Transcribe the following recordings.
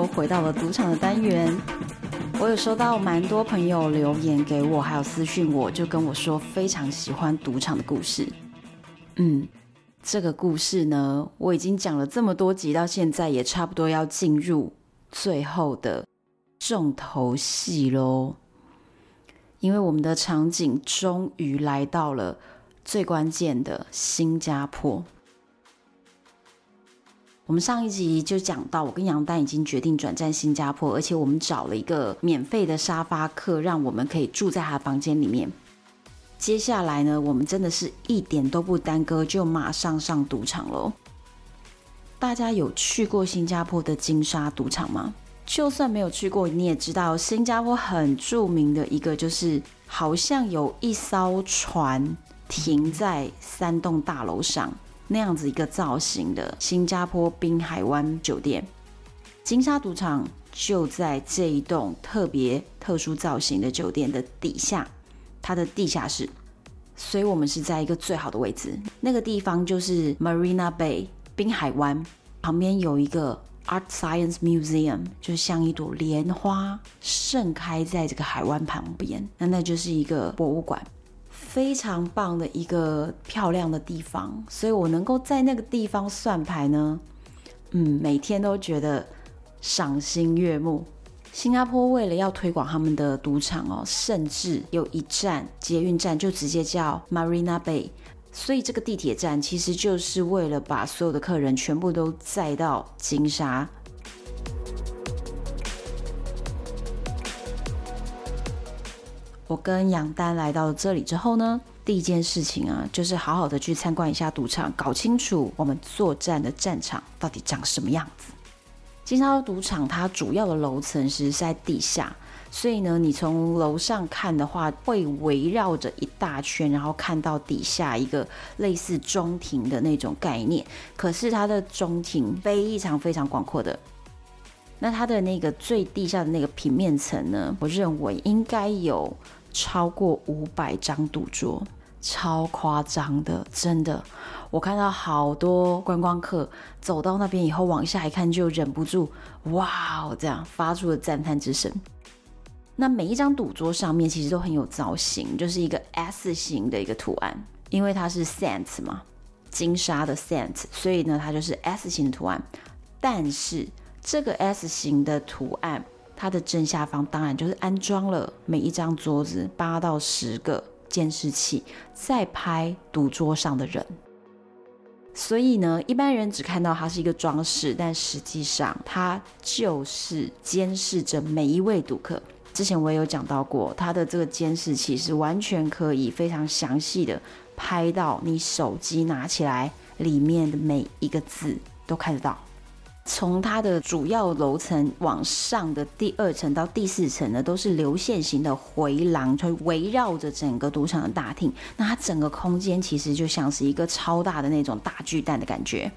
又回到了赌场的单元。我有收到蛮多朋友留言给我，还有私讯我，就跟我说非常喜欢赌场的故事。嗯，这个故事呢，我已经讲了这么多集，到现在也差不多要进入最后的重头戏喽。因为我们的场景终于来到了最关键的新加坡。我们上一集就讲到，我跟杨丹已经决定转战新加坡，而且我们找了一个免费的沙发客，让我们可以住在他的房间里面。接下来呢，我们真的是一点都不耽搁，就马上上赌场喽。大家有去过新加坡的金沙赌场吗？就算没有去过，你也知道新加坡很著名的一个就是，好像有一艘船停在三栋大楼上。那样子一个造型的新加坡滨海湾酒店，金沙赌场就在这一栋特别特殊造型的酒店的底下，它的地下室，所以我们是在一个最好的位置。那个地方就是 Marina Bay 滨海湾旁边有一个 Art Science Museum，就像一朵莲花盛开在这个海湾旁边，那那就是一个博物馆。非常棒的一个漂亮的地方，所以我能够在那个地方算牌呢，嗯，每天都觉得赏心悦目。新加坡为了要推广他们的赌场哦，甚至有一站捷运站就直接叫 Marina Bay，所以这个地铁站其实就是为了把所有的客人全部都载到金沙。我跟杨丹来到了这里之后呢，第一件事情啊，就是好好的去参观一下赌场，搞清楚我们作战的战场到底长什么样子。金沙赌场它主要的楼层是在地下，所以呢，你从楼上看的话，会围绕着一大圈，然后看到底下一个类似中庭的那种概念。可是它的中庭非常非常广阔的。那它的那个最地下的那个平面层呢，我认为应该有。超过五百张赌桌，超夸张的，真的。我看到好多观光客走到那边以后，往下一看就忍不住，哇，这样发出了赞叹之声。那每一张赌桌上面其实都很有造型，就是一个 S 型的一个图案，因为它是 Sands 嘛，金沙的 Sands，所以呢，它就是 S 型图案。但是这个 S 型的图案。它的正下方当然就是安装了每一张桌子八到十个监视器，在拍赌桌上的人。所以呢，一般人只看到它是一个装饰，但实际上它就是监视着每一位赌客。之前我也有讲到过，它的这个监视器是完全可以非常详细的拍到你手机拿起来里面的每一个字都看得到。从它的主要楼层往上的第二层到第四层呢，都是流线型的回廊，就围绕着整个赌场的大厅。那它整个空间其实就像是一个超大的那种大巨蛋的感觉。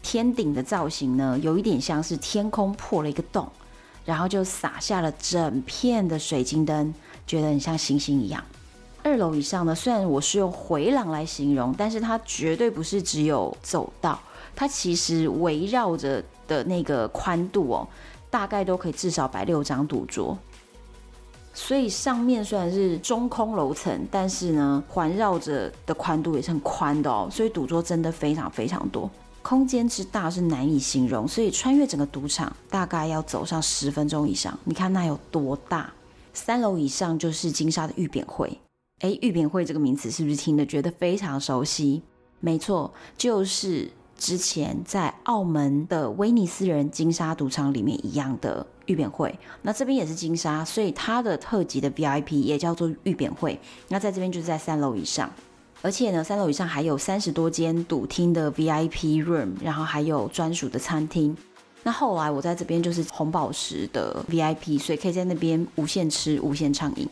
天顶的造型呢，有一点像是天空破了一个洞，然后就洒下了整片的水晶灯，觉得很像星星一样。二楼以上呢，虽然我是用回廊来形容，但是它绝对不是只有走道。它其实围绕着的那个宽度哦，大概都可以至少摆六张赌桌，所以上面虽然是中空楼层，但是呢，环绕着的宽度也是很宽的哦，所以赌桌真的非常非常多，空间之大是难以形容，所以穿越整个赌场大概要走上十分钟以上。你看那有多大？三楼以上就是金沙的御扁会，诶，御扁会这个名词是不是听得觉得非常熟悉？没错，就是。之前在澳门的威尼斯人金沙赌场里面一样的预扁会。那这边也是金沙，所以它的特级的 VIP 也叫做预扁会。那在这边就是在三楼以上，而且呢，三楼以上还有三十多间赌厅的 VIP room，然后还有专属的餐厅。那后来我在这边就是红宝石的 VIP，所以可以在那边无限吃、无限畅饮。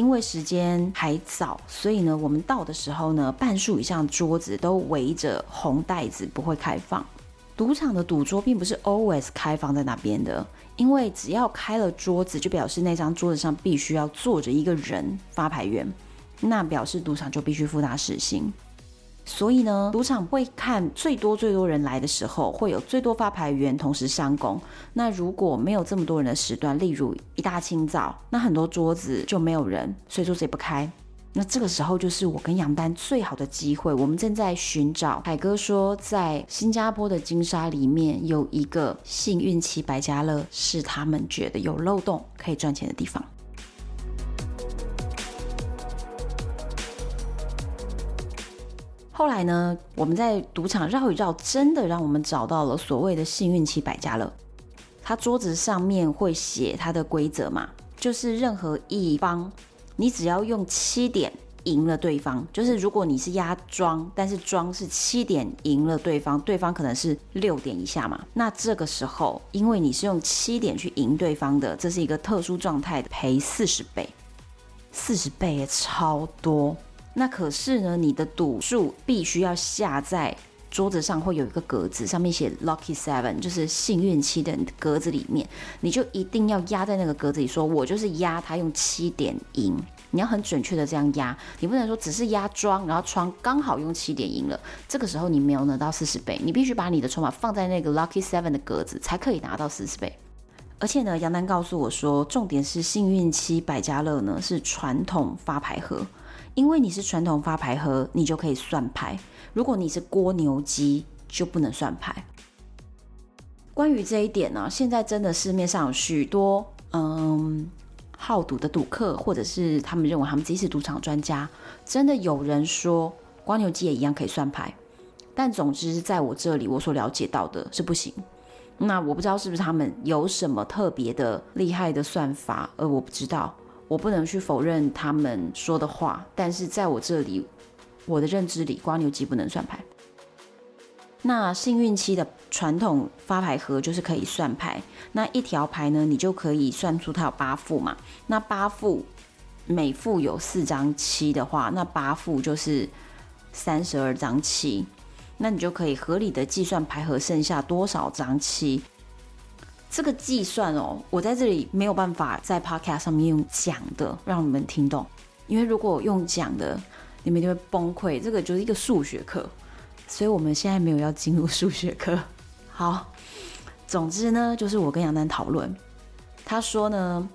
因为时间还早，所以呢，我们到的时候呢，半数以上桌子都围着红袋子，不会开放。赌场的赌桌并不是 always 开放在那边的，因为只要开了桌子，就表示那张桌子上必须要坐着一个人发牌员，那表示赌场就必须付他时薪。所以呢，赌场会看最多最多人来的时候，会有最多发牌员同时上工。那如果没有这么多人的时段，例如一大清早，那很多桌子就没有人，所以桌子也不开。那这个时候就是我跟杨丹最好的机会。我们正在寻找海哥说，在新加坡的金沙里面有一个幸运期百家乐，是他们觉得有漏洞可以赚钱的地方。后来呢，我们在赌场绕一绕，真的让我们找到了所谓的幸运期百家乐。他桌子上面会写他的规则嘛，就是任何一方，你只要用七点赢了对方，就是如果你是压庄，但是庄是七点赢了对方，对方可能是六点以下嘛，那这个时候，因为你是用七点去赢对方的，这是一个特殊状态，赔四十倍，四十倍也超多。那可是呢，你的赌注必须要下在桌子上，会有一个格子，上面写 Lucky Seven，就是幸运七的格子里面，你就一定要压在那个格子里，说我就是压他用七点赢，你要很准确的这样压，你不能说只是压庄，然后庄刚好用七点赢了，这个时候你没有拿到四十倍，你必须把你的筹码放在那个 Lucky Seven 的格子，才可以拿到四十倍。而且呢，杨丹告诉我说，重点是幸运七百家乐呢是传统发牌盒。因为你是传统发牌盒，你就可以算牌；如果你是蜗牛机，就不能算牌。关于这一点呢，现在真的市面上有许多嗯好赌的赌客，或者是他们认为他们自己是赌场专家，真的有人说光牛机也一样可以算牌。但总之，在我这里我所了解到的是不行。那我不知道是不是他们有什么特别的厉害的算法，而我不知道。我不能去否认他们说的话，但是在我这里，我的认知里，蜗牛机不能算牌。那幸运期的传统发牌盒就是可以算牌，那一条牌呢，你就可以算出它有八副嘛。那八副每副有四张七的话，那八副就是三十二张七，那你就可以合理的计算牌盒剩下多少张七。这个计算哦，我在这里没有办法在 podcast 上面用讲的让你们听懂，因为如果用讲的，你们就会崩溃。这个就是一个数学课，所以我们现在没有要进入数学课。好，总之呢，就是我跟杨丹讨论，他说呢，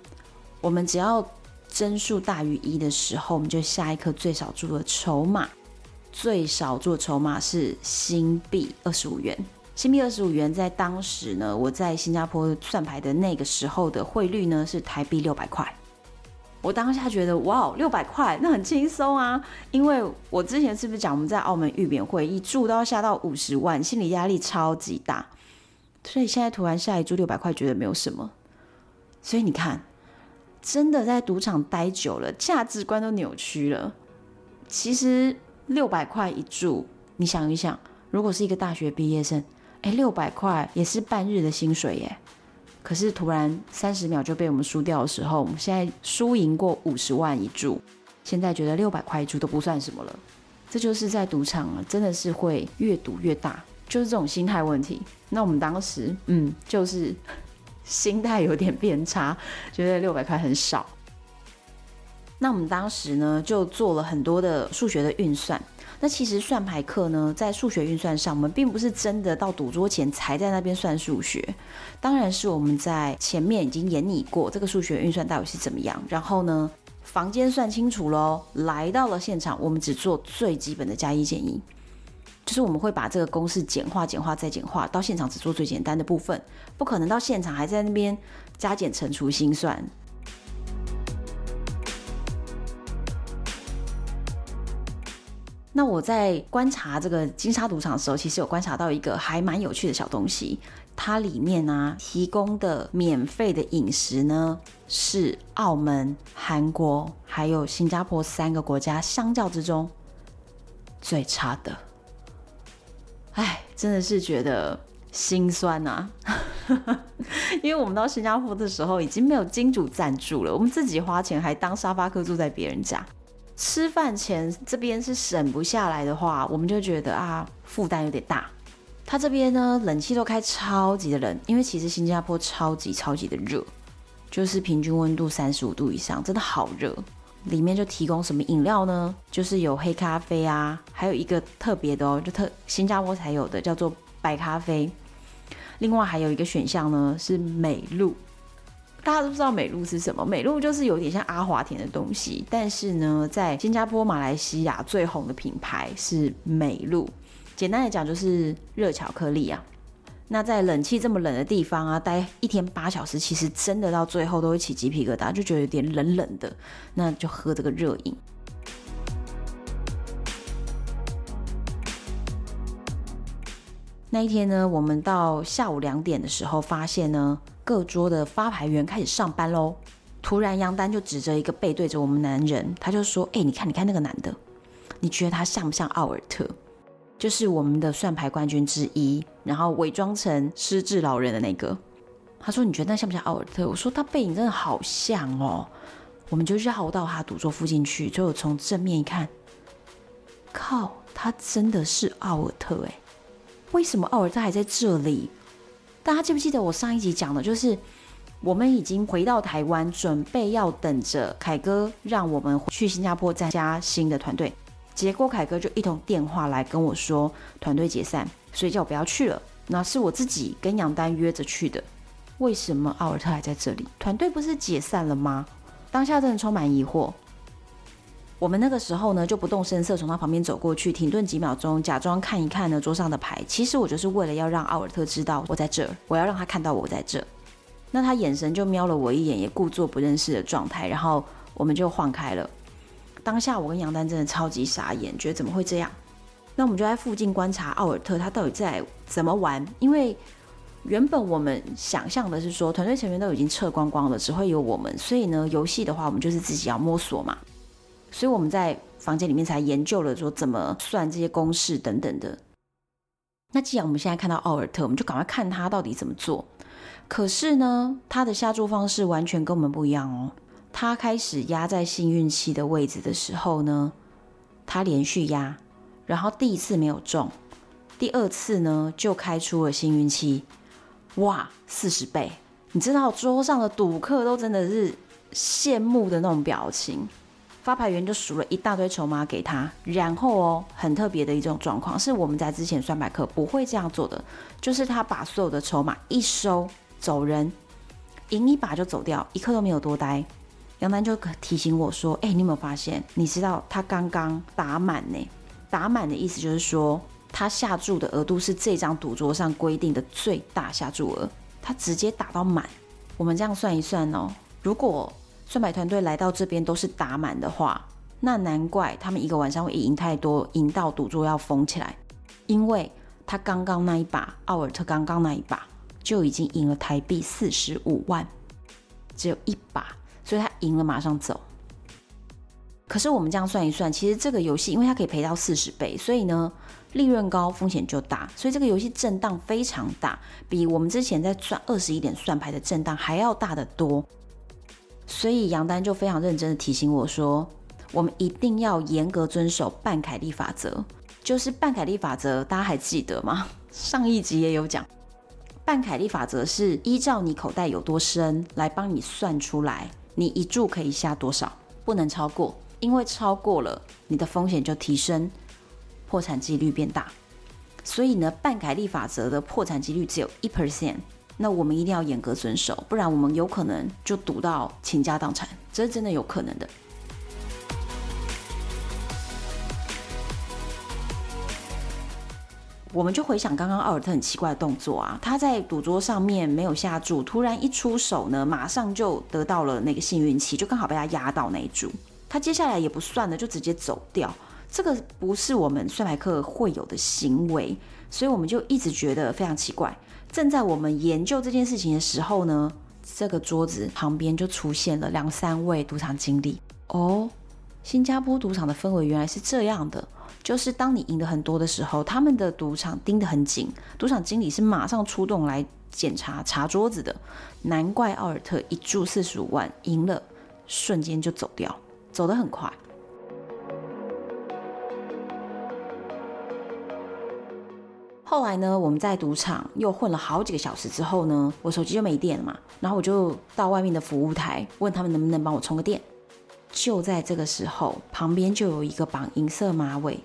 我们只要帧数大于一的时候，我们就下一颗最少注的筹码，最少注的筹码是新币二十五元。新币二十五元，在当时呢，我在新加坡算牌的那个时候的汇率呢是台币六百块。我当下觉得，哇，六百块那很轻松啊！因为我之前是不是讲我们在澳门预扁会一注都要下到五十万，心理压力超级大。所以现在突然下一注六百块，觉得没有什么。所以你看，真的在赌场待久了，价值观都扭曲了。其实六百块一注，你想一想，如果是一个大学毕业生。哎，六百块也是半日的薪水耶！可是突然三十秒就被我们输掉的时候，我们现在输赢过五十万一注，现在觉得六百块一注都不算什么了。这就是在赌场啊，真的是会越赌越大，就是这种心态问题。那我们当时，嗯，就是 心态有点变差，觉得六百块很少。那我们当时呢，就做了很多的数学的运算。那其实算牌课呢，在数学运算上，我们并不是真的到赌桌前才在那边算数学，当然是我们在前面已经演拟过这个数学运算到底是怎么样。然后呢，房间算清楚喽，来到了现场，我们只做最基本的加一减一，就是我们会把这个公式简化、简化再简化，到现场只做最简单的部分，不可能到现场还在那边加减乘除心算。那我在观察这个金沙赌场的时候，其实有观察到一个还蛮有趣的小东西。它里面啊提供的免费的饮食呢，是澳门、韩国还有新加坡三个国家相较之中最差的。哎，真的是觉得心酸、啊！因为我们到新加坡的时候已经没有金主赞助了，我们自己花钱还当沙发客住在别人家。吃饭钱这边是省不下来的话，我们就觉得啊，负担有点大。他这边呢，冷气都开超级的冷，因为其实新加坡超级超级的热，就是平均温度三十五度以上，真的好热。里面就提供什么饮料呢？就是有黑咖啡啊，还有一个特别的哦，就特新加坡才有的，叫做白咖啡。另外还有一个选项呢，是美露。大家都知道美露是什么？美露就是有点像阿华田的东西，但是呢，在新加坡、马来西亚最红的品牌是美露。简单来讲，就是热巧克力啊。那在冷气这么冷的地方啊，待一天八小时，其实真的到最后都会起鸡皮疙瘩，就觉得有点冷冷的。那就喝这个热饮。那一天呢，我们到下午两点的时候，发现呢。各桌的发牌员开始上班喽。突然，杨丹就指着一个背对着我们男人，他就说：“哎、你看，你看那个男的，你觉得他像不像奥尔特？就是我们的算牌冠军之一，然后伪装成失智老人的那个。”他说：“你觉得那像不像奥尔特？”我说：“他背影真的好像哦。”我们就绕到他赌桌附近去，就从正面一看，靠，他真的是奥尔特哎！为什么奥尔特还在这里？大家记不记得我上一集讲的，就是我们已经回到台湾，准备要等着凯哥让我们去新加坡参加新的团队。结果凯哥就一通电话来跟我说，团队解散，所以叫我不要去了。那是我自己跟杨丹约着去的。为什么奥尔特还在这里？团队不是解散了吗？当下真的充满疑惑。我们那个时候呢，就不动声色从他旁边走过去，停顿几秒钟，假装看一看呢桌上的牌。其实我就是为了要让奥尔特知道我在这儿，我要让他看到我在这。那他眼神就瞄了我一眼，也故作不认识的状态。然后我们就晃开了。当下我跟杨丹真的超级傻眼，觉得怎么会这样？那我们就在附近观察奥尔特他到底在怎么玩。因为原本我们想象的是说，团队成员都已经撤光光了，只会有我们。所以呢，游戏的话，我们就是自己要摸索嘛。所以我们在房间里面才研究了说怎么算这些公式等等的。那既然我们现在看到奥尔特，我们就赶快看他到底怎么做。可是呢，他的下注方式完全跟我们不一样哦。他开始压在幸运期的位置的时候呢，他连续压，然后第一次没有中，第二次呢就开出了幸运期，哇，四十倍！你知道桌上的赌客都真的是羡慕的那种表情。发牌员就数了一大堆筹码给他，然后哦，很特别的一种状况是我们在之前算牌课不会这样做的，就是他把所有的筹码一收走人，赢一把就走掉，一刻都没有多待。杨楠就提醒我说：“哎，你有没有发现？你知道他刚刚打满呢？打满的意思就是说他下注的额度是这张赌桌上规定的最大下注额，他直接打到满。我们这样算一算哦，如果……算牌团队来到这边都是打满的话，那难怪他们一个晚上会赢太多，赢到赌桌要封起来。因为他刚刚那一把，奥尔特刚刚那一把就已经赢了台币四十五万，只有一把，所以他赢了马上走。可是我们这样算一算，其实这个游戏因为它可以赔到四十倍，所以呢利润高，风险就大，所以这个游戏震荡非常大，比我们之前在算二十一点算牌的震荡还要大得多。所以杨丹就非常认真的提醒我说，我们一定要严格遵守半凯利法则。就是半凯利法则，大家还记得吗？上一集也有讲，半凯利法则是依照你口袋有多深来帮你算出来，你一注可以下多少，不能超过，因为超过了你的风险就提升，破产几率变大。所以呢，半凯利法则的破产几率只有一 percent。那我们一定要严格遵守，不然我们有可能就赌到倾家荡产，这是真的有可能的。我们就回想刚刚奥尔特很奇怪的动作啊，他在赌桌上面没有下注，突然一出手呢，马上就得到了那个幸运期，就刚好被他压到那一注。他接下来也不算了，就直接走掉。这个不是我们算牌客会有的行为，所以我们就一直觉得非常奇怪。正在我们研究这件事情的时候呢，这个桌子旁边就出现了两三位赌场经理。哦，新加坡赌场的氛围原来是这样的，就是当你赢得很多的时候，他们的赌场盯得很紧，赌场经理是马上出动来检查查桌子的。难怪奥尔特一注四十五万赢了，瞬间就走掉，走得很快。后来呢，我们在赌场又混了好几个小时之后呢，我手机就没电了嘛，然后我就到外面的服务台问他们能不能帮我充个电。就在这个时候，旁边就有一个绑银色马尾、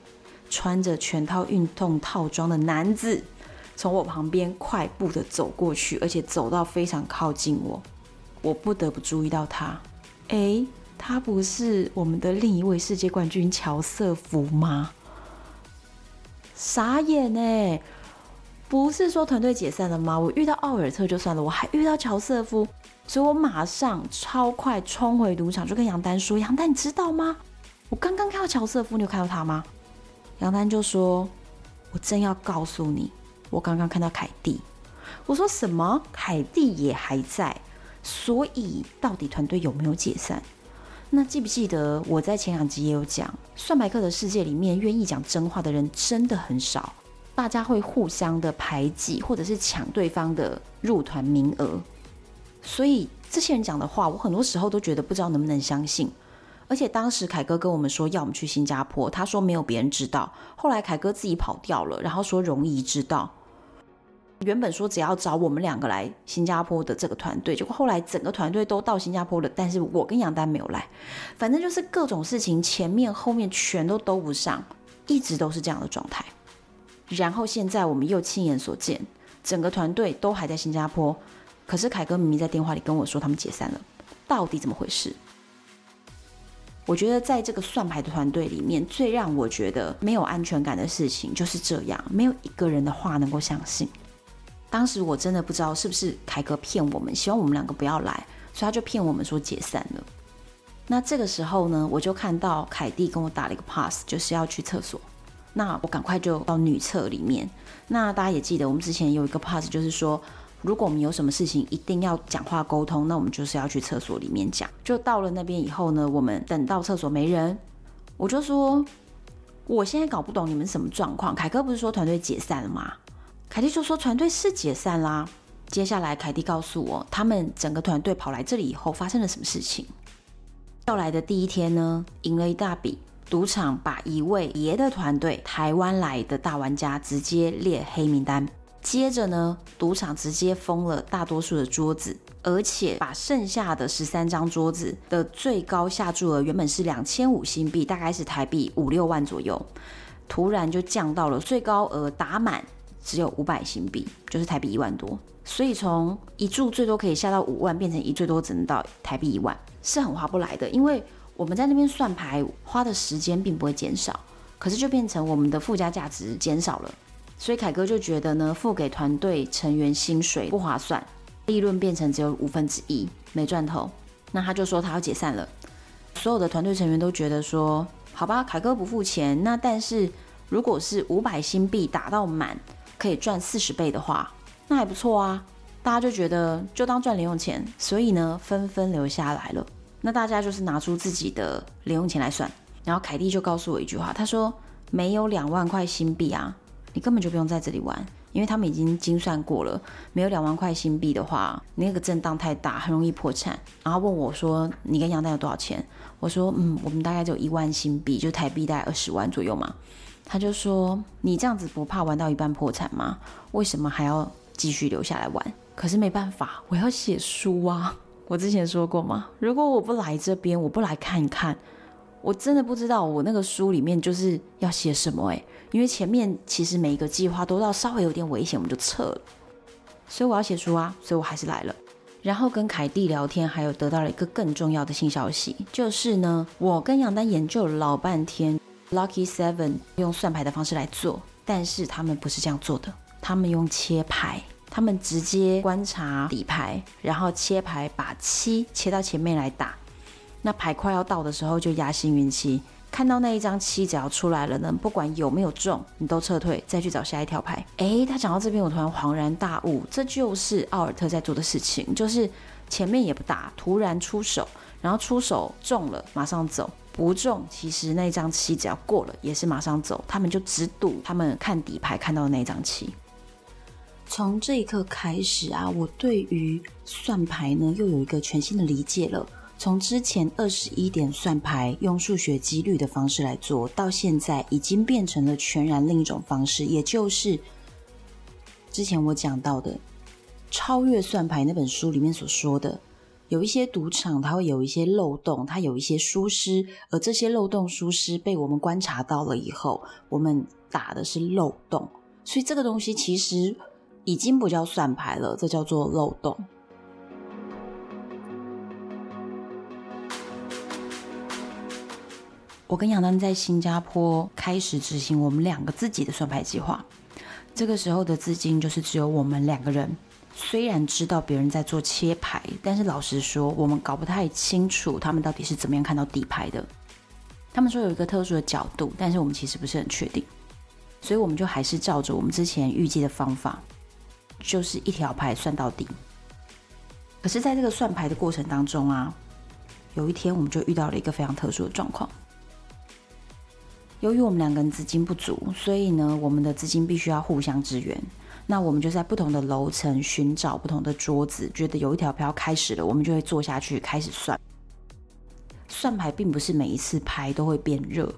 穿着全套运动套装的男子从我旁边快步的走过去，而且走到非常靠近我，我不得不注意到他。诶，他不是我们的另一位世界冠军乔瑟夫吗？傻眼哎！不是说团队解散了吗？我遇到奥尔特就算了，我还遇到乔瑟夫，所以我马上超快冲回赌场，就跟杨丹说：“杨丹，你知道吗？我刚刚看到乔瑟夫，你有看到他吗？”杨丹就说：“我正要告诉你，我刚刚看到凯蒂。”我说：“什么？凯蒂也还在？所以到底团队有没有解散？”那记不记得我在前两集也有讲，算牌客的世界里面，愿意讲真话的人真的很少，大家会互相的排挤，或者是抢对方的入团名额。所以这些人讲的话，我很多时候都觉得不知道能不能相信。而且当时凯哥跟我们说要我们去新加坡，他说没有别人知道，后来凯哥自己跑掉了，然后说容易知道。原本说只要找我们两个来新加坡的这个团队，结果后来整个团队都到新加坡了，但是我跟杨丹没有来。反正就是各种事情前面后面全都兜不上，一直都是这样的状态。然后现在我们又亲眼所见，整个团队都还在新加坡，可是凯哥明明在电话里跟我说他们解散了，到底怎么回事？我觉得在这个算牌的团队里面，最让我觉得没有安全感的事情就是这样，没有一个人的话能够相信。当时我真的不知道是不是凯哥骗我们，希望我们两个不要来，所以他就骗我们说解散了。那这个时候呢，我就看到凯蒂跟我打了一个 pass，就是要去厕所。那我赶快就到女厕里面。那大家也记得，我们之前有一个 pass，就是说如果我们有什么事情一定要讲话沟通，那我们就是要去厕所里面讲。就到了那边以后呢，我们等到厕所没人，我就说我现在搞不懂你们什么状况。凯哥不是说团队解散了吗？凯蒂就说团队是解散啦。接下来凯蒂告诉我，他们整个团队跑来这里以后发生了什么事情。到来的第一天呢，赢了一大笔，赌场把一位别的团队台湾来的大玩家直接列黑名单。接着呢，赌场直接封了大多数的桌子，而且把剩下的十三张桌子的最高下注额原本是两千五新币，大概是台币五六万左右，突然就降到了最高额打满。只有五百新币，就是台币一万多，所以从一注最多可以下到五万，变成一最多只能到台币一万，是很划不来的。因为我们在那边算牌花的时间并不会减少，可是就变成我们的附加价值减少了。所以凯哥就觉得呢，付给团队成员薪水不划算，利润变成只有五分之一，没赚头。那他就说他要解散了。所有的团队成员都觉得说，好吧，凯哥不付钱，那但是如果是五百新币打到满。可以赚四十倍的话，那还不错啊！大家就觉得就当赚零用钱，所以呢，纷纷留下来了。那大家就是拿出自己的零用钱来算。然后凯蒂就告诉我一句话，他说：“没有两万块新币啊，你根本就不用在这里玩，因为他们已经精算过了，没有两万块新币的话，那个震荡太大，很容易破产。”然后问我说：“你跟杨丹有多少钱？”我说：“嗯，我们大概只有一万新币，就台币大概二十万左右嘛。”他就说：“你这样子不怕玩到一半破产吗？为什么还要继续留下来玩？可是没办法，我要写书啊！我之前说过吗？如果我不来这边，我不来看一看，我真的不知道我那个书里面就是要写什么诶，因为前面其实每一个计划都到稍微有点危险，我们就撤了。所以我要写书啊，所以我还是来了。然后跟凯蒂聊天，还有得到了一个更重要的新消息，就是呢，我跟杨丹研究了老半天。” Lucky Seven 用算牌的方式来做，但是他们不是这样做的，他们用切牌，他们直接观察底牌，然后切牌把七切到前面来打，那牌快要到的时候就压幸运七，看到那一张七只要出来了呢，不管有没有中，你都撤退，再去找下一条牌。诶，他讲到这边，我突然恍然大悟，这就是奥尔特在做的事情，就是前面也不打，突然出手，然后出手中了，马上走；不中，其实那张七只要过了，也是马上走。他们就只赌他们看底牌看到的那张七。从这一刻开始啊，我对于算牌呢又有一个全新的理解了。从之前二十一点算牌，用数学几率的方式来做到现在，已经变成了全然另一种方式，也就是之前我讲到的《超越算牌》那本书里面所说的，有一些赌场它会有一些漏洞，它有一些疏失，而这些漏洞疏失被我们观察到了以后，我们打的是漏洞，所以这个东西其实。已经不叫算牌了，这叫做漏洞。我跟杨丹在新加坡开始执行我们两个自己的算牌计划，这个时候的资金就是只有我们两个人。虽然知道别人在做切牌，但是老实说，我们搞不太清楚他们到底是怎么样看到底牌的。他们说有一个特殊的角度，但是我们其实不是很确定，所以我们就还是照着我们之前预计的方法。就是一条牌算到底，可是，在这个算牌的过程当中啊，有一天我们就遇到了一个非常特殊的状况。由于我们两个人资金不足，所以呢，我们的资金必须要互相支援。那我们就在不同的楼层寻找不同的桌子，觉得有一条牌开始了，我们就会坐下去开始算。算牌并不是每一次牌都会变热，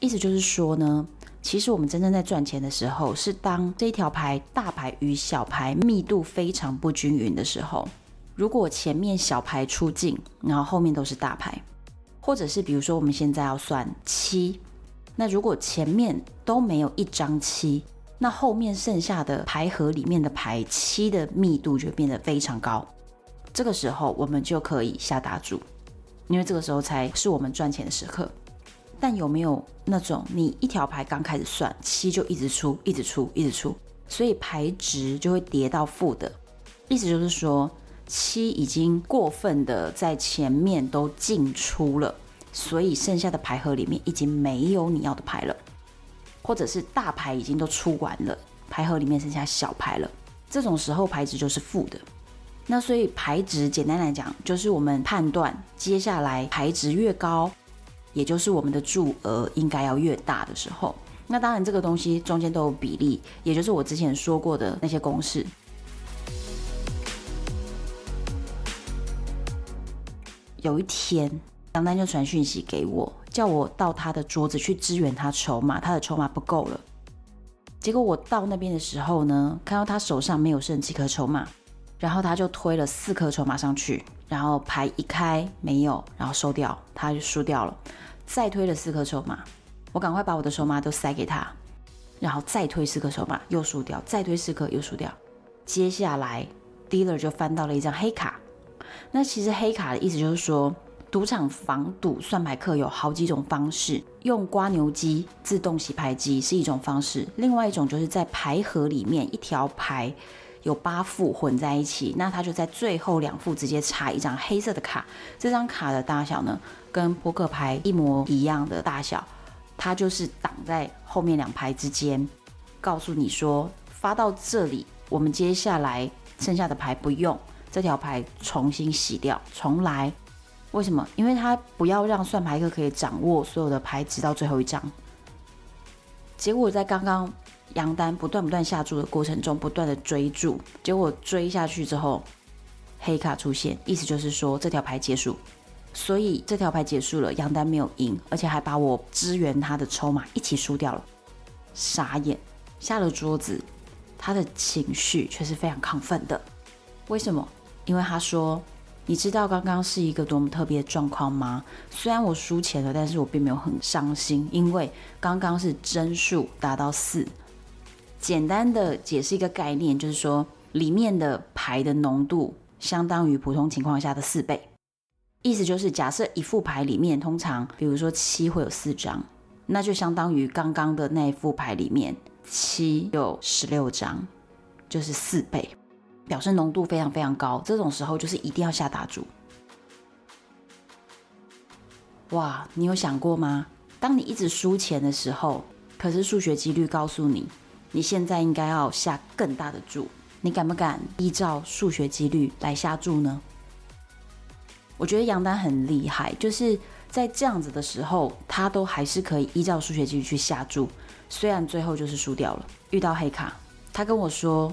意思就是说呢。其实我们真正在赚钱的时候，是当这一条牌大牌与小牌密度非常不均匀的时候。如果前面小牌出尽，然后后面都是大牌，或者是比如说我们现在要算七，那如果前面都没有一张七，那后面剩下的牌盒里面的牌七的密度就变得非常高。这个时候我们就可以下大注，因为这个时候才是我们赚钱的时刻。但有没有那种你一条牌刚开始算七就一直出，一直出，一直出，所以牌值就会跌到负的？意思就是说七已经过分的在前面都进出了，所以剩下的牌盒里面已经没有你要的牌了，或者是大牌已经都出完了，牌盒里面剩下小牌了，这种时候牌值就是负的。那所以牌值简单来讲，就是我们判断接下来牌值越高。也就是我们的注额应该要越大的时候，那当然这个东西中间都有比例，也就是我之前说过的那些公式。有一天，杨丹就传讯息给我，叫我到他的桌子去支援他筹码，他的筹码不够了。结果我到那边的时候呢，看到他手上没有剩几颗筹码，然后他就推了四颗筹码上去，然后牌一开没有，然后收掉，他就输掉了。再推了四颗筹码，我赶快把我的筹码都塞给他，然后再推四颗筹码又输掉，再推四颗又输掉。接下来 dealer 就翻到了一张黑卡。那其实黑卡的意思就是说，赌场防赌算牌课有好几种方式，用刮牛机自动洗牌机是一种方式，另外一种就是在牌盒里面一条牌有八副混在一起，那他就在最后两副直接插一张黑色的卡，这张卡的大小呢，跟扑克牌一模一样的大小，它就是挡在后面两排之间，告诉你说发到这里，我们接下来剩下的牌不用，这条牌重新洗掉，重来。为什么？因为他不要让算牌客可以掌握所有的牌，直到最后一张。结果在刚刚杨丹不断不断下注的过程中，不断的追注，结果追下去之后，黑卡出现，意思就是说这条牌结束。所以这条牌结束了，杨丹没有赢，而且还把我支援他的筹码一起输掉了，傻眼，下了桌子，他的情绪却是非常亢奋的。为什么？因为他说：“你知道刚刚是一个多么特别的状况吗？虽然我输钱了，但是我并没有很伤心，因为刚刚是帧数达到四。简单的解释一个概念，就是说里面的牌的浓度相当于普通情况下的四倍。”意思就是，假设一副牌里面通常，比如说七会有四张，那就相当于刚刚的那一副牌里面七有十六张，就是四倍，表示浓度非常非常高。这种时候就是一定要下大注。哇，你有想过吗？当你一直输钱的时候，可是数学几率告诉你，你现在应该要下更大的注，你敢不敢依照数学几率来下注呢？我觉得杨丹很厉害，就是在这样子的时候，他都还是可以依照数学几率去下注，虽然最后就是输掉了，遇到黑卡。他跟我说，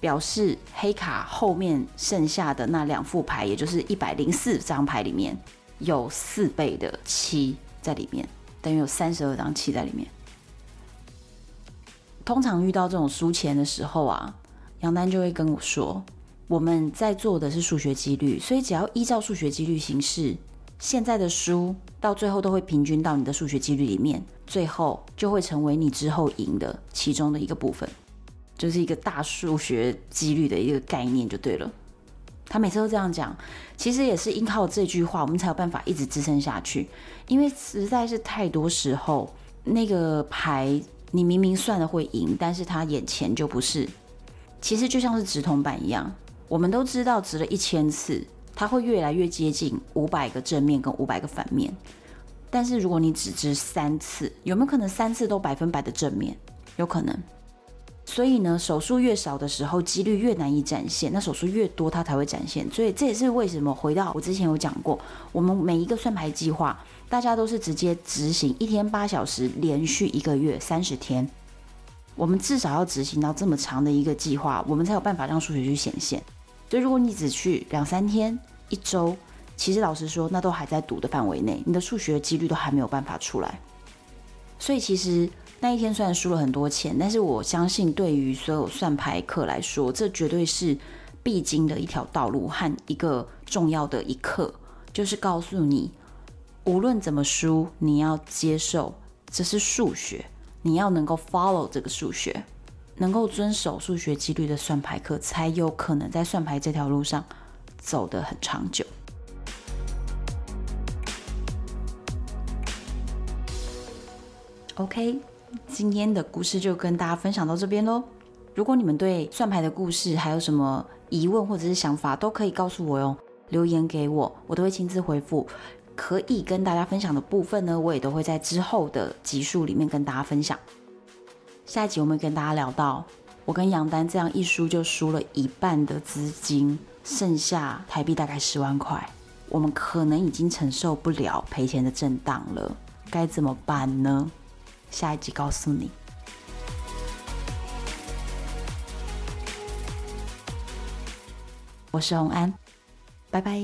表示黑卡后面剩下的那两副牌，也就是一百零四张牌里面有四倍的七在里面。等于有三十二张七在里面。通常遇到这种输钱的时候啊，杨丹就会跟我说：“我们在做的是数学几率，所以只要依照数学几率行事，现在的输到最后都会平均到你的数学几率里面，最后就会成为你之后赢的其中的一个部分，就是一个大数学几率的一个概念就对了。”他每次都这样讲，其实也是依靠这句话，我们才有办法一直支撑下去。因为实在是太多时候，那个牌你明明算了会赢，但是他眼前就不是。其实就像是直筒板一样，我们都知道掷了一千次，它会越来越接近五百个正面跟五百个反面。但是如果你只掷三次，有没有可能三次都百分百的正面？有可能。所以呢，手术越少的时候，几率越难以展现；那手术越多，它才会展现。所以这也是为什么回到我之前有讲过，我们每一个算牌计划，大家都是直接执行一天八小时，连续一个月三十天。我们至少要执行到这么长的一个计划，我们才有办法让数学去显现。所以如果你只去两三天、一周，其实老实说，那都还在赌的范围内，你的数学几率都还没有办法出来。所以其实。那一天虽然输了很多钱，但是我相信对于所有算牌客来说，这绝对是必经的一条道路和一个重要的一课，就是告诉你，无论怎么输，你要接受这是数学，你要能够 follow 这个数学，能够遵守数学几率的算牌客，才有可能在算牌这条路上走得很长久。OK。今天的故事就跟大家分享到这边喽。如果你们对算牌的故事还有什么疑问或者是想法，都可以告诉我哟，留言给我，我都会亲自回复。可以跟大家分享的部分呢，我也都会在之后的集数里面跟大家分享。下一集我们跟大家聊到，我跟杨丹这样一输就输了一半的资金，剩下台币大概十万块，我们可能已经承受不了赔钱的震荡了，该怎么办呢？下一集告诉你。我是红安，拜拜。